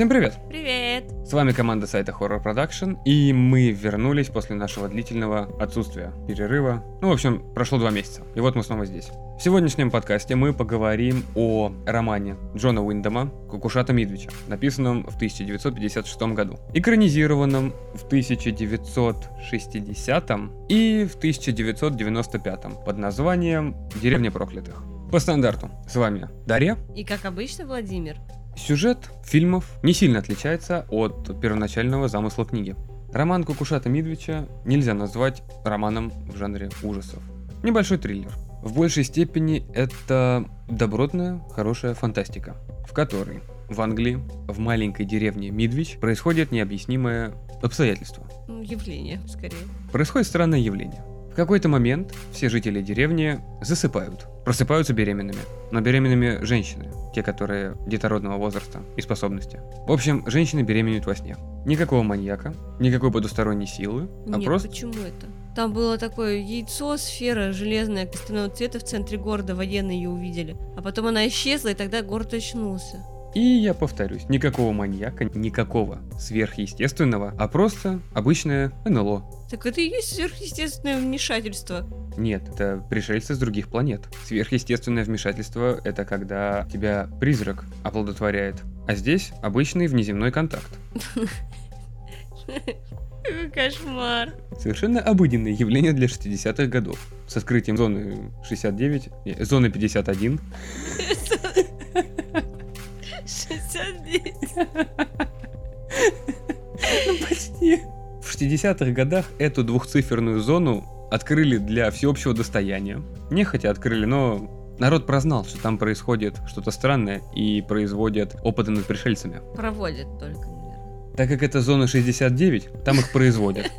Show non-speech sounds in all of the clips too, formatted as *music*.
Всем привет! Привет! С вами команда сайта Horror Production, и мы вернулись после нашего длительного отсутствия, перерыва. Ну, в общем, прошло два месяца, и вот мы снова здесь. В сегодняшнем подкасте мы поговорим о романе Джона Уиндома «Кукушата Мидвича», написанном в 1956 году, экранизированном в 1960 и в 1995 под названием «Деревня проклятых». По стандарту. С вами Дарья. И как обычно, Владимир. Сюжет фильмов не сильно отличается от первоначального замысла книги. Роман Кукушата Мидвича нельзя назвать романом в жанре ужасов. Небольшой триллер. В большей степени это добротная, хорошая фантастика, в которой в Англии, в маленькой деревне Мидвич, происходит необъяснимое обстоятельство. Явление, скорее. Происходит странное явление. В какой-то момент все жители деревни засыпают, просыпаются беременными, но беременными женщины, те, которые детородного возраста и способности. В общем, женщины беременеют во сне. Никакого маньяка, никакой потусторонней силы, а Нет, просто... почему это? Там было такое яйцо, сфера железная, костяного цвета в центре города, военные ее увидели. А потом она исчезла, и тогда город очнулся. И я повторюсь, никакого маньяка, никакого сверхъестественного, а просто обычное НЛО. Так это и есть сверхъестественное вмешательство. Нет, это пришельцы с других планет. Сверхъестественное вмешательство — это когда тебя призрак оплодотворяет. А здесь обычный внеземной контакт. Какой кошмар. Совершенно обыденное явление для 60-х годов. С открытием зоны 69, не, зоны 51. *laughs* 69. Ну почти. В 60-х годах эту двухциферную зону открыли для всеобщего достояния. Нехотя открыли, но народ прознал, что там происходит что-то странное и производят опыты над пришельцами. Проводят только, наверное. Так как это зона 69, там их производят.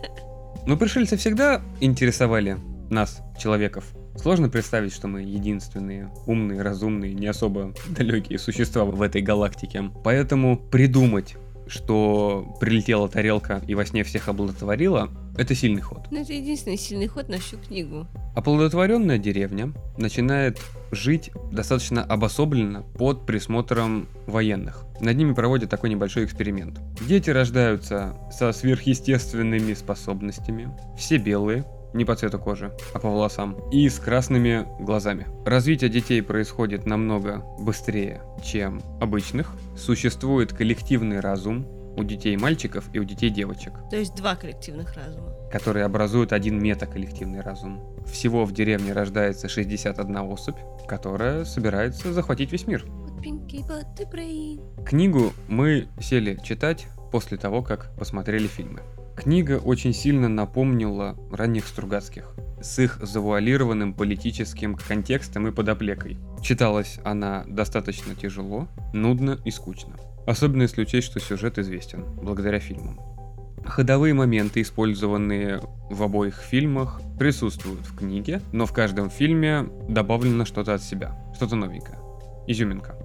Но пришельцы всегда интересовали нас, человеков. Сложно представить, что мы единственные умные, разумные, не особо далекие существа в этой галактике. Поэтому придумать, что прилетела тарелка и во сне всех оплодотворила, это сильный ход. Ну, это единственный сильный ход на всю книгу. Оплодотворенная деревня начинает жить достаточно обособленно под присмотром военных. Над ними проводят такой небольшой эксперимент. Дети рождаются со сверхъестественными способностями, все белые, не по цвету кожи, а по волосам, и с красными глазами. Развитие детей происходит намного быстрее, чем обычных. Существует коллективный разум у детей мальчиков и у детей девочек, То есть два коллективных разума. которые образуют один метаколлективный разум. Всего в деревне рождается 61 особь, которая собирается захватить весь мир. Книгу мы сели читать после того, как посмотрели фильмы. Книга очень сильно напомнила ранних Стругацких с их завуалированным политическим контекстом и подоплекой. Читалась она достаточно тяжело, нудно и скучно. Особенно если учесть, что сюжет известен, благодаря фильмам. Ходовые моменты, использованные в обоих фильмах, присутствуют в книге, но в каждом фильме добавлено что-то от себя, что-то новенькое. Изюминка.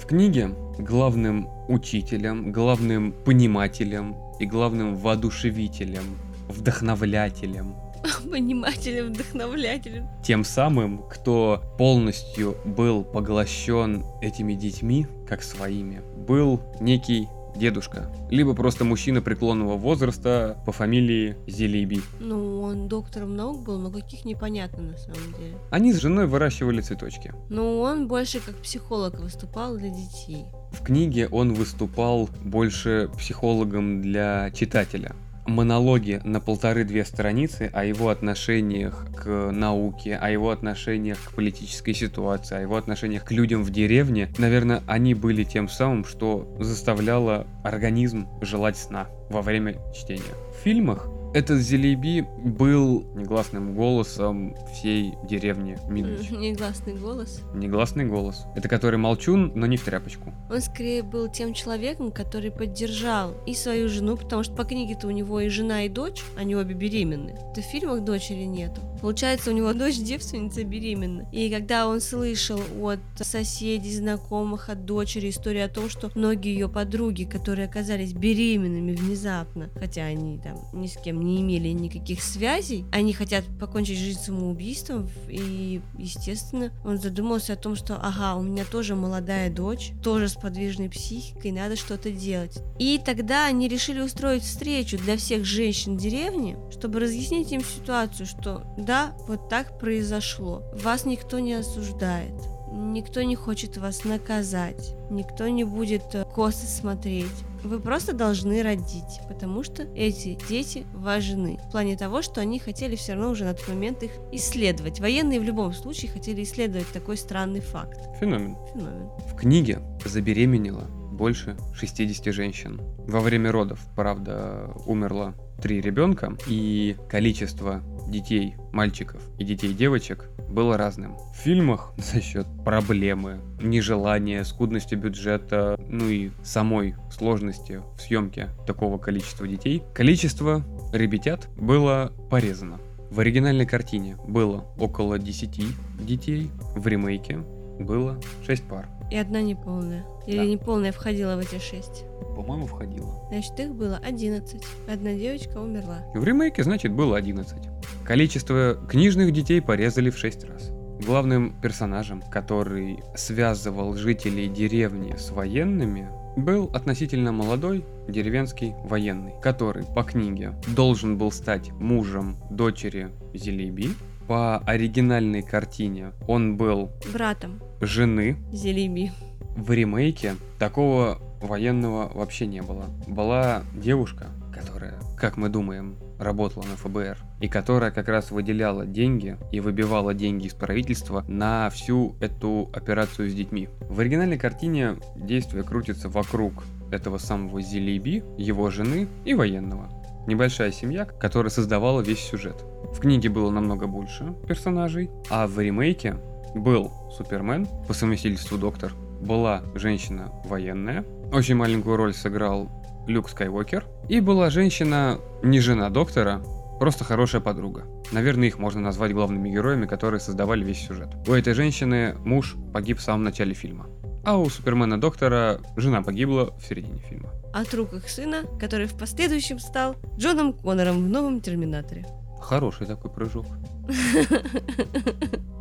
В книге главным учителем, главным понимателем и главным воодушевителем, вдохновлятелем, *laughs* Понимателем, вдохновлятелем. тем самым, кто полностью был поглощен этими детьми, как своими, был некий дедушка, либо просто мужчина преклонного возраста по фамилии Зелиби. Ну, он доктором наук был, но каких непонятно на самом деле. Они с женой выращивали цветочки. Ну, он больше как психолог выступал для детей. В книге он выступал больше психологом для читателя. Монологи на полторы-две страницы о его отношениях к науке, о его отношениях к политической ситуации, о его отношениях к людям в деревне, наверное, они были тем самым, что заставляло организм желать сна во время чтения. В фильмах этот Зелеби был негласным голосом всей деревни Мидвич. Негласный голос. Негласный голос. Это который молчун, но не в тряпочку. Он скорее был тем человеком, который поддержал и свою жену, потому что по книге-то у него и жена, и дочь, они обе беременны. Да в фильмах дочери нету. Получается, у него дочь девственница беременна. И когда он слышал от соседей, знакомых, от дочери историю о том, что многие ее подруги, которые оказались беременными внезапно, хотя они там ни с кем не имели никаких связей. Они хотят покончить жизнь самоубийством, и, естественно, он задумался о том, что, ага, у меня тоже молодая дочь, тоже с подвижной психикой, надо что-то делать. И тогда они решили устроить встречу для всех женщин деревни, чтобы разъяснить им ситуацию, что да, вот так произошло. Вас никто не осуждает. Никто не хочет вас наказать, никто не будет э, косо смотреть. Вы просто должны родить, потому что эти дети важны. В плане того, что они хотели все равно уже на тот момент их исследовать. Военные в любом случае хотели исследовать такой странный факт. Феномен. Феномен. В книге забеременела больше 60 женщин. Во время родов, правда, умерло три ребенка, и количество детей, мальчиков и детей девочек было разным. В фильмах *laughs* за счет проблемы, нежелания, скудности бюджета, ну и самой сложности в съемке такого количества детей, количество ребятят было порезано. В оригинальной картине было около 10 детей, в ремейке было 6 пар. И одна неполная. Или Да. неполная входила в эти шесть. По-моему, входило. Значит, их было 11. Одна девочка умерла. В ремейке, значит, было 11. Количество книжных детей порезали в 6 раз. Главным персонажем, который связывал жителей деревни с военными, был относительно молодой деревенский военный, который по книге должен был стать мужем дочери Зелиби. По оригинальной картине он был Братом жены Зелиби. в ремейке такого военного вообще не было. Была девушка, которая, как мы думаем, работала на ФБР, и которая как раз выделяла деньги и выбивала деньги из правительства на всю эту операцию с детьми. В оригинальной картине действие крутится вокруг этого самого Зелиби, его жены и военного. Небольшая семья, которая создавала весь сюжет. В книге было намного больше персонажей, а в ремейке был Супермен, по совместительству доктор, была женщина военная, очень маленькую роль сыграл Люк Скайуокер, и была женщина, не жена доктора, просто хорошая подруга. Наверное, их можно назвать главными героями, которые создавали весь сюжет. У этой женщины муж погиб в самом начале фильма. А у Супермена доктора жена погибла в середине фильма. От рук их сына, который в последующем стал Джоном Коннором в новом Терминаторе. Хороший такой прыжок.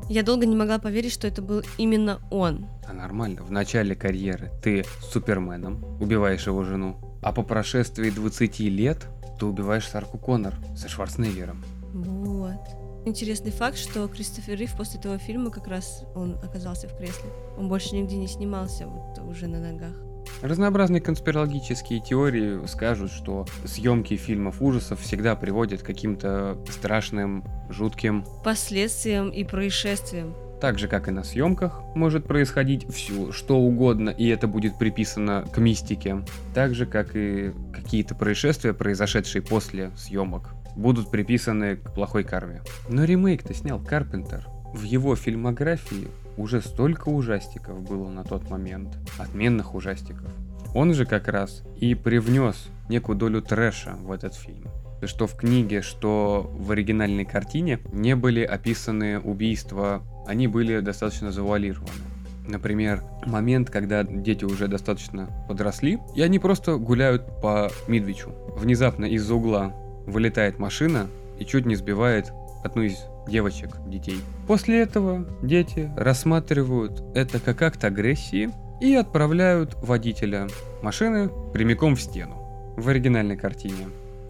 Я долго не могла поверить, что это был именно он. А нормально, в начале карьеры ты Суперменом убиваешь его жену, а по прошествии 20 лет ты убиваешь Сарку Коннор со Шварценеггером. Вот. Интересный факт, что Кристофер Рив после этого фильма как раз он оказался в кресле. Он больше нигде не снимался вот уже на ногах. Разнообразные конспирологические теории скажут, что съемки фильмов ужасов всегда приводят к каким-то страшным, жутким Последствиям и происшествиям. Так же, как и на съемках, может происходить все, что угодно, и это будет приписано к мистике. Так же, как и какие-то происшествия, произошедшие после съемок, будут приписаны к плохой карме. Но ремейк-то снял Карпентер. В его фильмографии уже столько ужастиков было на тот момент. Отменных ужастиков. Он же как раз и привнес некую долю трэша в этот фильм что в книге, что в оригинальной картине не были описаны убийства, они были достаточно завуалированы. Например, момент, когда дети уже достаточно подросли, и они просто гуляют по Мидвичу. Внезапно из-за угла вылетает машина и чуть не сбивает одну из девочек, детей. После этого дети рассматривают это как акт агрессии и отправляют водителя машины прямиком в стену. В оригинальной картине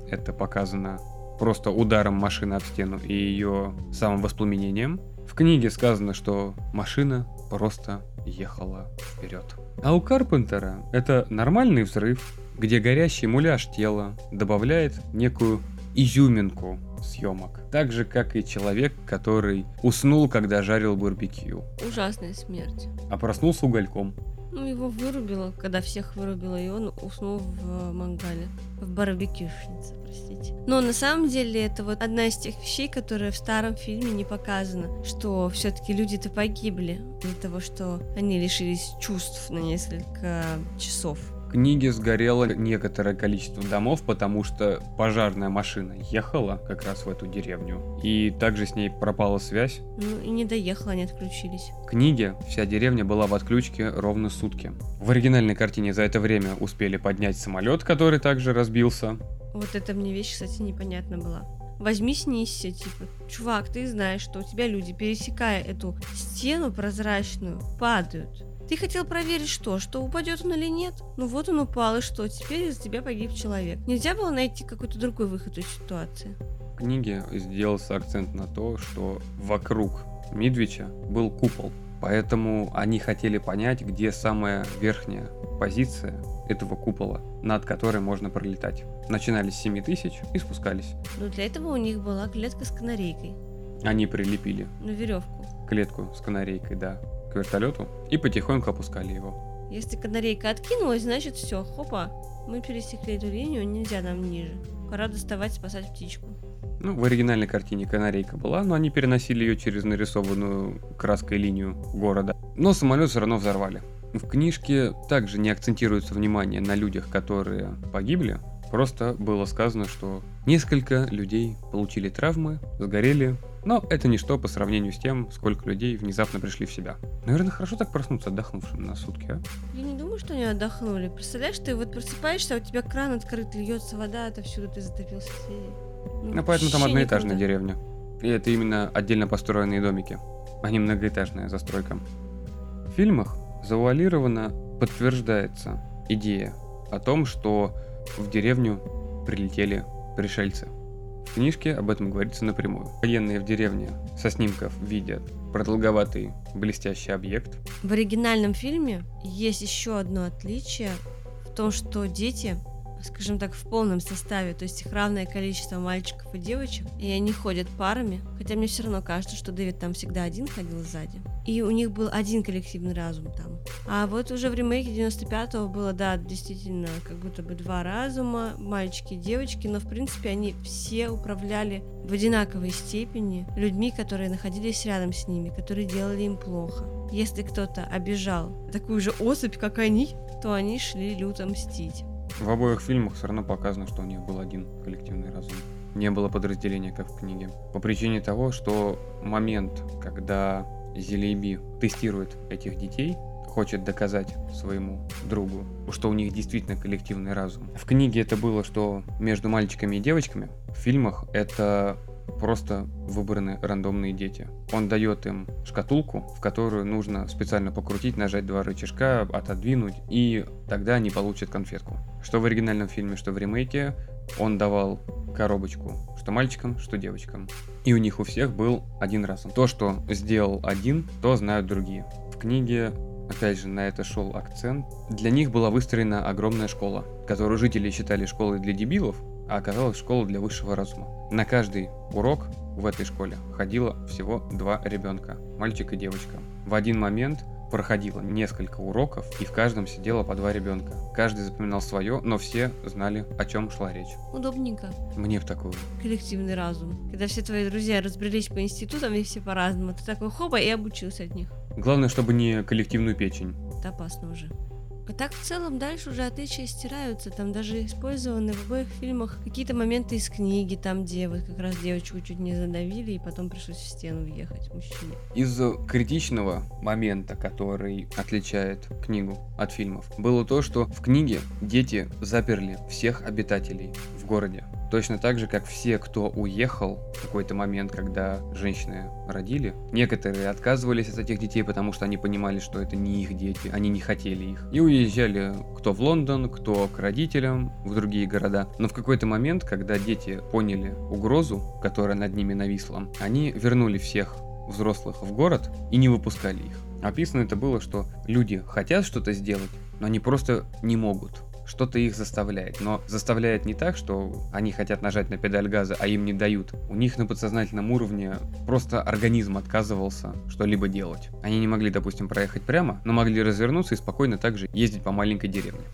это показано просто ударом машины об стену и ее самым воспламенением. В книге сказано, что машина просто ехала вперед. А у Карпентера это нормальный взрыв, где горящий муляж тела добавляет некую изюминку съемок. Так же, как и человек, который уснул, когда жарил барбекю, Ужасная смерть. а проснулся угольком. Ну, его вырубило, когда всех вырубило, и он уснул в мангале. В барбекюшнице, простите. Но на самом деле это вот одна из тех вещей, которые в старом фильме не показано, что все-таки люди-то погибли из-за того, что они лишились чувств на несколько часов. Книге сгорело некоторое количество домов, потому что пожарная машина ехала как раз в эту деревню, и также с ней пропала связь. Ну и не доехала, они отключились. В книге вся деревня была в отключке ровно сутки. В оригинальной картине за это время успели поднять самолет, который также разбился, Вот эта мне вещь, кстати, непонятна была. Возьми, снизься, типа, чувак, ты знаешь, что у тебя люди, пересекая эту стену прозрачную, падают. Ты хотел проверить что? Что упадет он или нет? Ну вот он упал, и что? Теперь из-за тебя погиб человек. Нельзя было найти какой-то другой выход из ситуации. В книге сделался акцент на то, что вокруг Мидвича был купол. Поэтому они хотели понять, где самая верхняя позиция этого купола, над которой можно пролетать. Начинали с 7 тысяч и спускались. Но для этого у них была клетка с канарейкой. Они прилепили На веревку. клетку с канарейкой, да, к вертолету и потихоньку опускали его. Если канарейка откинулась, значит все, хопа, мы пересекли эту линию, нельзя нам ниже. Пора доставать, спасать птичку. Ну, в оригинальной картине канарейка была, но они переносили ее через нарисованную краской линию города. Но самолет все равно взорвали. В книжке также не акцентируется внимание на людях, которые погибли. Просто было сказано, что несколько людей получили травмы, сгорели, но это ничто по сравнению с тем, сколько людей внезапно пришли в себя. Наверное, хорошо так проснуться отдохнувшим на сутки, а? Я не думаю, что они отдохнули. Представляешь, ты вот просыпаешься, а у тебя кран открыт, льется вода, отовсюду ты затопился всей. Ну, поэтому там одноэтажная никуда. деревня. И это именно отдельно построенные домики, а не многоэтажная застройка. В фильмах завуалированно подтверждается идея о том, что в деревню прилетели пришельцы. В книжке об этом говорится напрямую. Военные в деревне со снимков видят продолговатый блестящий объект. В оригинальном фильме есть еще одно отличие в том, что дети, скажем так, в полном составе, то есть их равное количество мальчиков и девочек, и они ходят парами, хотя мне все равно кажется, что Дэвид там всегда один ходил сзади. И у них был один коллективный разум там. А вот уже в ремейке 95-го было, да, действительно, как будто бы два разума, мальчики и девочки, но в принципе они все управляли в одинаковой степени людьми, которые находились рядом с ними, которые делали им плохо. Если кто-то обижал такую же особь, как они, то они шли люто мстить. В обоих фильмах все равно показано, что у них был один коллективный разум. Не было подразделения, как в книге. По причине того, что момент, когда Зелейби тестирует этих детей, хочет доказать своему другу, что у них действительно коллективный разум. В книге это было, что между мальчиками и девочками, в фильмах это просто выбраны рандомные дети. Он дает им шкатулку, в которую нужно специально покрутить, нажать два рычажка, отодвинуть, и тогда они получат конфетку. Что в оригинальном фильме, что в ремейке, он давал коробочку, что мальчикам, что девочкам. И у них у всех был один разум. То, что сделал один, то знают другие. В книге Опять же, на это шел акцент. Для них была выстроена огромная школа, которую жители считали школой для дебилов, а оказалась школа для высшего разума. На каждый урок в этой школе ходило всего два ребенка, мальчик и девочка. В один момент проходило несколько уроков, и в каждом сидело по два ребенка. Каждый запоминал свое, но все знали, о чем шла речь. Удобненько. Мне в такую. Коллективный разум. Когда все твои друзья разбрелись по институтам, и все по-разному. Ты такой хоба и обучился от них. Главное, чтобы не коллективную печень. Это опасно уже. А так в целом дальше уже отличия стираются. Там даже использованы в обоих фильмах какие-то моменты из книги, там где вот как раз девочку чуть не задавили, и потом пришлось в стену въехать мужчине. Из критичного момента, который отличает книгу от фильмов, было то, что в книге дети заперли всех обитателей в городе. Точно так же, как все, кто уехал в какой-то момент, когда женщины родили, некоторые отказывались от этих детей, потому что они понимали, что это не их дети, они не хотели их. И уезжали кто в Лондон, кто к родителям, в другие города. Но в какой-то момент, когда дети поняли угрозу, которая над ними нависла, они вернули всех взрослых в город и не выпускали их. Описано это было, что люди хотят что-то сделать, но они просто не могут что-то их заставляет. Но заставляет не так, что они хотят нажать на педаль газа, а им не дают. У них на подсознательном уровне просто организм отказывался что-либо делать. Они не могли, допустим, проехать прямо, но могли развернуться и спокойно также ездить по маленькой деревне.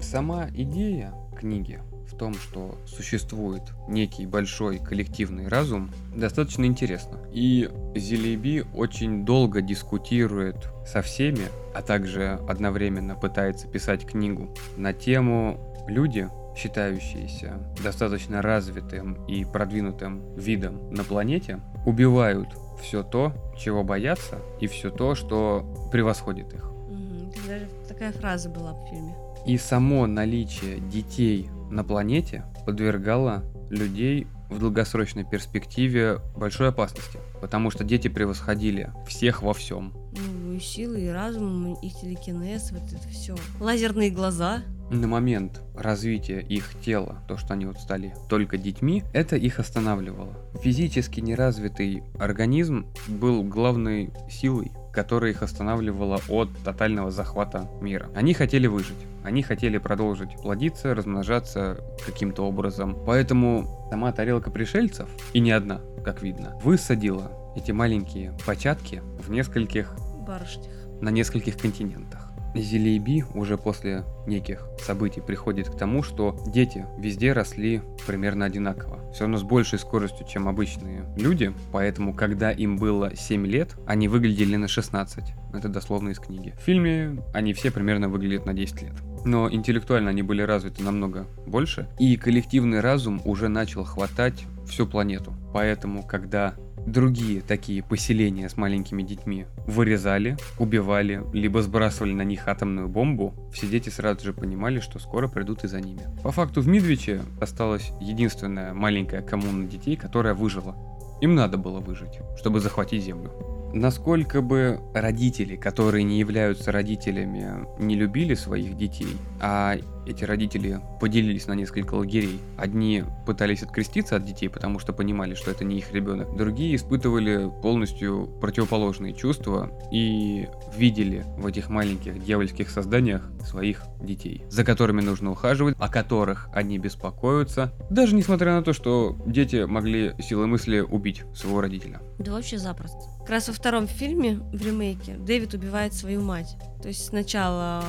Сама идея книги в том, что существует некий большой коллективный разум, достаточно интересно. И Зелеби очень долго дискутирует со всеми, а также одновременно пытается писать книгу на тему «Люди, считающиеся достаточно развитым и продвинутым видом на планете, убивают все то, чего боятся, и все то, что превосходит их. Мгм. Даже такая фраза была в фильме. И само наличие детей на планете подвергала людей в долгосрочной перспективе большой опасности, потому что дети превосходили всех во всем. Ну, и силы, и разум, и телекинез, вот это все. Лазерные глаза. На момент развития их тела, то, что они вот стали только детьми, это их останавливало. Физически неразвитый организм был главной силой которая их останавливала от тотального захвата мира. Они хотели выжить. Они хотели продолжить плодиться, размножаться каким-то образом. Поэтому сама тарелка пришельцев, и не одна, как видно, высадила эти маленькие початки в нескольких барышнях на нескольких континентах. Зелейби уже после неких событий приходит к тому, что дети везде росли примерно одинаково. Все равно с большей скоростью, чем обычные люди, поэтому когда им было 7 лет, они выглядели на 16. Это дословно из книги. В фильме они все примерно выглядят на 10 лет. Но интеллектуально они были развиты намного больше, и коллективный разум уже начал хватать всю планету. Поэтому, когда другие такие поселения с маленькими детьми вырезали, убивали, либо сбрасывали на них атомную бомбу, все дети сразу же понимали, что скоро придут и за ними. По факту в Мидвиче осталась единственная маленькая коммуна детей, которая выжила. Им надо было выжить, чтобы захватить Землю. Насколько бы родители, которые не являются родителями, не любили своих детей, а эти родители поделились на несколько лагерей. Одни пытались откреститься от детей, потому что понимали, что это не их ребенок. Другие испытывали полностью противоположные чувства и видели в этих маленьких дьявольских созданиях своих детей, за которыми нужно ухаживать, о которых они беспокоятся, даже несмотря на то, что дети могли силой мысли убить своего родителя. Да вообще запросто. Как раз во втором фильме, в ремейке, Дэвид убивает свою мать. То есть сначала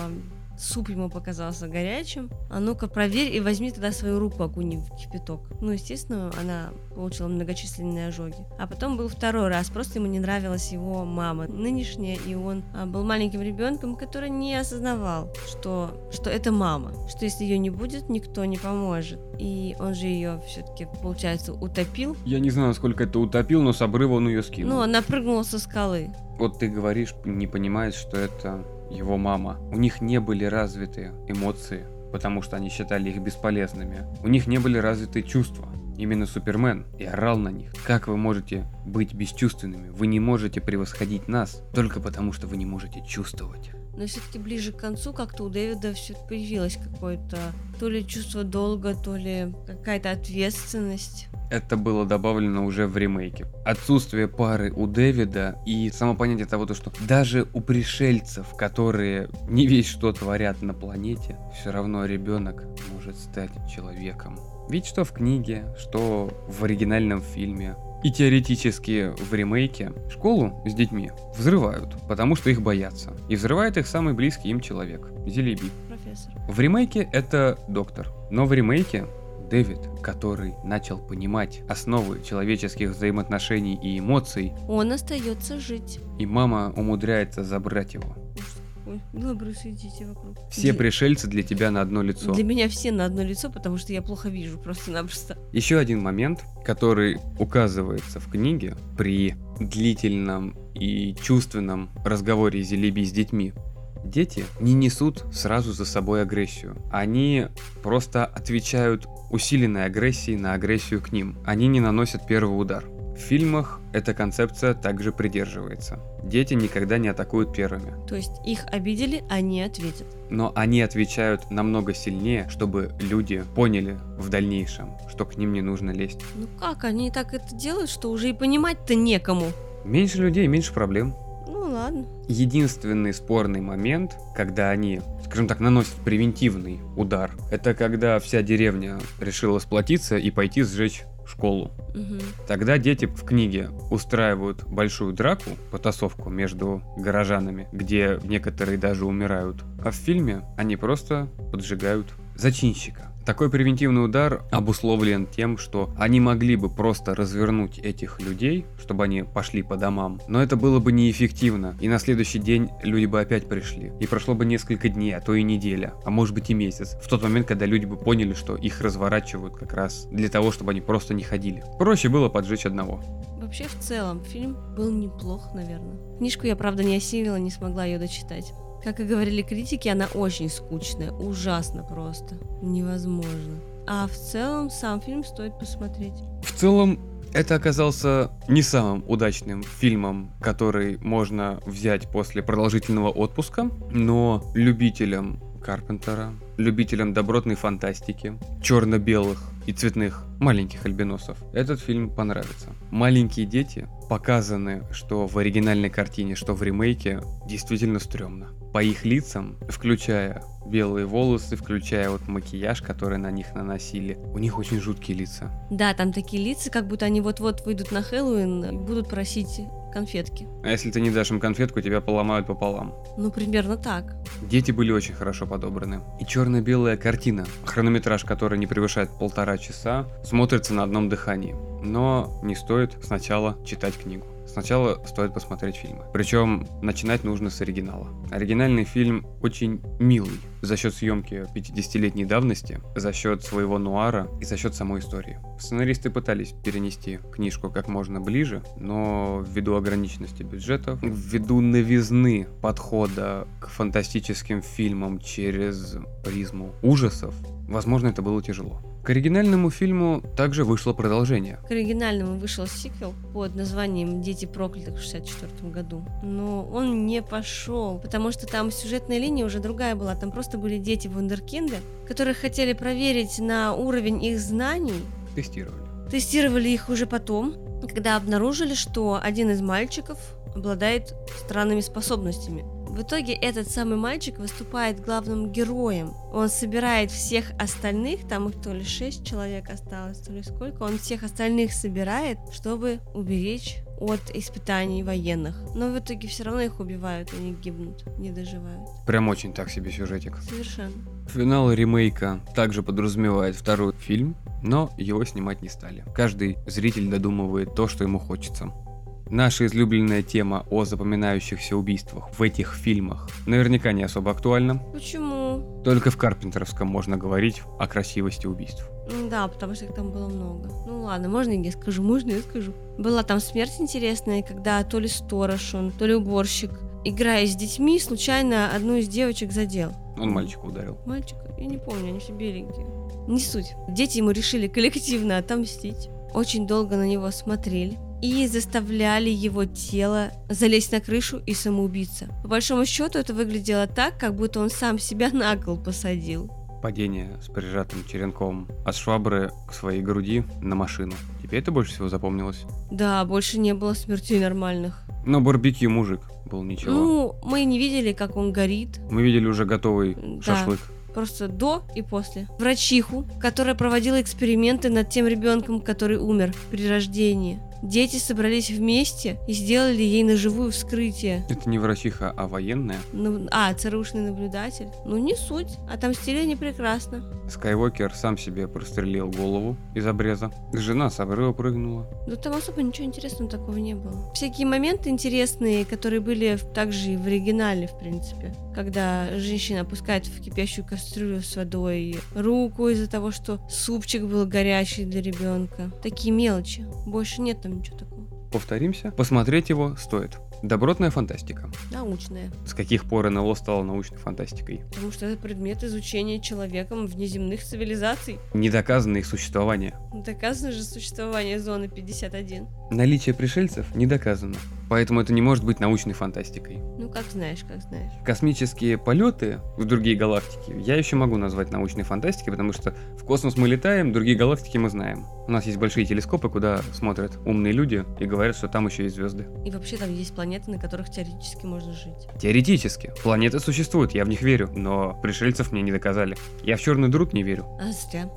суп ему показался горячим. А ну-ка проверь и возьми тогда свою руку окуни в кипяток. Ну, естественно, она получила многочисленные ожоги. А потом был второй раз, просто ему не нравилась его мама нынешняя, и он а, был маленьким ребенком, который не осознавал, что, что это мама, что если ее не будет, никто не поможет. И он же ее все-таки, получается, утопил. Я не знаю, сколько это утопил, но с обрыва он ее скинул. Ну, она прыгнула со скалы. Вот ты говоришь, не понимаешь, что это его мама. У них не были развиты эмоции, потому что они считали их бесполезными. У них не были развиты чувства. Именно Супермен и орал на них. Как вы можете быть бесчувственными? Вы не можете превосходить нас, только потому что вы не можете чувствовать. Но все-таки ближе к концу как-то у Дэвида все появилось какое-то то ли чувство долга, то ли какая-то ответственность это было добавлено уже в ремейке. Отсутствие пары у Дэвида и само понятие того, что даже у пришельцев, которые не весь что творят на планете, все равно ребенок может стать человеком. Ведь что в книге, что в оригинальном фильме, и теоретически в ремейке школу с детьми взрывают, потому что их боятся. И взрывает их самый близкий им человек – Зелеби. Профессор. В ремейке это доктор. Но в ремейке Дэвид, который начал понимать основы человеческих взаимоотношений и эмоций, он остается жить. И мама умудряется забрать его. Ой, добрые дети вокруг. Все для... пришельцы для тебя на одно лицо. Для меня все на одно лицо, потому что я плохо вижу просто-напросто. Еще один момент, который указывается в книге при длительном и чувственном разговоре Зелеби с детьми. Дети не несут сразу за собой агрессию. Они просто отвечают усиленной агрессии на агрессию к ним. Они не наносят первый удар. В фильмах эта концепция также придерживается. Дети никогда не атакуют первыми. То есть их обидели, они ответят. Но они отвечают намного сильнее, чтобы люди поняли в дальнейшем, что к ним не нужно лезть. Ну как, они так это делают, что уже и понимать-то некому. Меньше людей, меньше проблем. Ну ладно. Единственный спорный момент, когда они скажем так, наносит превентивный удар. Это когда вся деревня решила сплотиться и пойти сжечь школу. Угу. Тогда дети в книге устраивают большую драку, потасовку между горожанами, где некоторые даже умирают. А в фильме они просто поджигают зачинщика. Такой превентивный удар обусловлен тем, что они могли бы просто развернуть этих людей, чтобы они пошли по домам, но это было бы неэффективно, и на следующий день люди бы опять пришли. И прошло бы несколько дней, а то и неделя, а может быть и месяц, в тот момент, когда люди бы поняли, что их разворачивают как раз для того, чтобы они просто не ходили. Проще было поджечь одного. Вообще, в целом, фильм был неплох, наверное. Книжку я, правда, не осилила, не смогла ее дочитать. Как и говорили критики, она очень скучная, ужасно просто, невозможно. А в целом сам фильм стоит посмотреть. В целом, это оказался не самым удачным фильмом, который можно взять после продолжительного отпуска, но любителям Карпентера, любителям добротной фантастики, черно-белых и цветных маленьких альбиносов, этот фильм понравится. Маленькие дети показаны, что в оригинальной картине, что в ремейке, действительно стрёмно. По их лицам, включая белые волосы, включая вот макияж, который на них наносили, у них очень жуткие лица. Да, там такие лица, как будто они вот-вот выйдут на Хэллоуин и будут просить конфетки. А если ты не дашь им конфетку, тебя поломают пополам. Ну, примерно так. Дети были очень хорошо подобраны. И черно-белая картина, хронометраж которой не превышает полтора часа, смотрится на одном дыхании. Но не стоит сначала читать книгу. Сначала стоит посмотреть фильмы. Причем начинать нужно с оригинала. Оригинальный фильм очень милый за счет съемки 50-летней давности, за счет своего нуара и за счет самой истории. Сценаристы пытались перенести книжку как можно ближе, но ввиду ограниченности бюджетов, ввиду новизны подхода к фантастическим фильмам через призму ужасов, возможно, это было тяжело. К оригинальному фильму также вышло продолжение. К оригинальному вышел сиквел под названием «Дети проклятых» в 64 году. Но он не пошел, потому что там сюжетная линия уже другая была. Там просто были дети вундеркинды, которые хотели проверить на уровень их знаний. Тестировали. Тестировали их уже потом, когда обнаружили, что один из мальчиков обладает странными способностями. В итоге этот самый мальчик выступает главным героем. Он собирает всех остальных, там их то ли шесть человек осталось, то ли сколько, он всех остальных собирает, чтобы уберечь от испытаний военных. Но в итоге все равно их убивают, они гибнут, не доживают. Прям очень так себе сюжетик. Совершенно. Финал ремейка также подразумевает второй фильм, но его снимать не стали. Каждый зритель додумывает то, что ему хочется. Наша излюбленная тема о запоминающихся убийствах в этих фильмах наверняка не особо актуальна. Почему? Только в Карпентеровском можно говорить о красивости убийств. Да, потому что их там было много. Ну ладно, можно я скажу, можно я скажу. Была там смерть интересная, когда то ли сторож он, то ли уборщик, играя с детьми, случайно одну из девочек задел. Он мальчика ударил. Мальчика? Я не помню, они все беленькие. Не суть. Дети ему решили коллективно отомстить. Очень долго на него смотрели и заставляли его тело залезть на крышу и самоубиться. По большому счету это выглядело так, как будто он сам себя на кол посадил. Падение с прижатым черенком от швабры к своей груди на машину. Тебе это больше всего запомнилось? Да, больше не было смертей нормальных. Но барбекю мужик был ничего. Ну, мы не видели, как он горит. Мы видели уже готовый Да. шашлык. Просто до и после. Врачиху, которая проводила эксперименты над тем ребенком, который умер при рождении. Дети собрались вместе и сделали ей ножевую вскрытие. Это не врачиха, а военная. Ну, а, ЦРУшный наблюдатель. Ну, не суть. Отомстили они прекрасно. Скайуокер сам себе прострелил голову из обреза. Жена с обрыва прыгнула. Но там особо ничего интересного такого не было. Всякие моменты интересные, которые были также и в оригинале, в принципе. Когда женщина опускает в кипящую кастрюлю с водой руку из-за того, что супчик был горячий для ребенка. Такие мелочи. Больше нет там ничего такого. Повторимся, посмотреть его стоит. Добротная фантастика. Научное. С каких пор НЛО стало научной фантастикой? Потому что это предмет изучения человеком внеземных цивилизаций. Недоказанное их существование. Доказано же существование зоны 51. Наличие пришельцев не доказано. Поэтому это не может быть научной фантастикой. Ну, как знаешь, как знаешь. Космические полеты в другие галактики я еще могу назвать научной фантастикой, потому что в космос мы летаем, другие галактики мы знаем. У нас есть большие телескопы, куда смотрят умные люди и говорят, что там еще есть звезды. И вообще там есть планеты, на которых теоретически можно жить. Теоретически. Планеты существуют, я в них верю, но пришельцев мне не доказали. Я в черный друг не верю. А зря.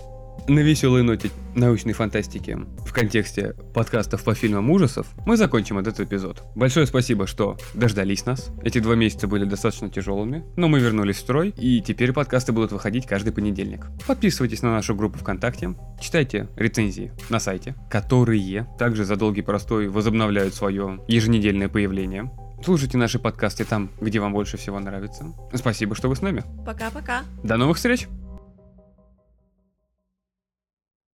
На веселой ноте научной фантастики в контексте подкастов по фильмам ужасов мы закончим этот эпизод. Большое спасибо, что дождались нас. Эти два месяца были достаточно тяжелыми, но мы вернулись в строй, и теперь подкасты будут выходить каждый понедельник. Подписывайтесь на нашу группу ВКонтакте, читайте рецензии на сайте, которые также за долгий простой возобновляют свое еженедельное появление. Слушайте наши подкасты там, где вам больше всего нравится. Спасибо, что вы с нами. Пока-пока. До новых встреч!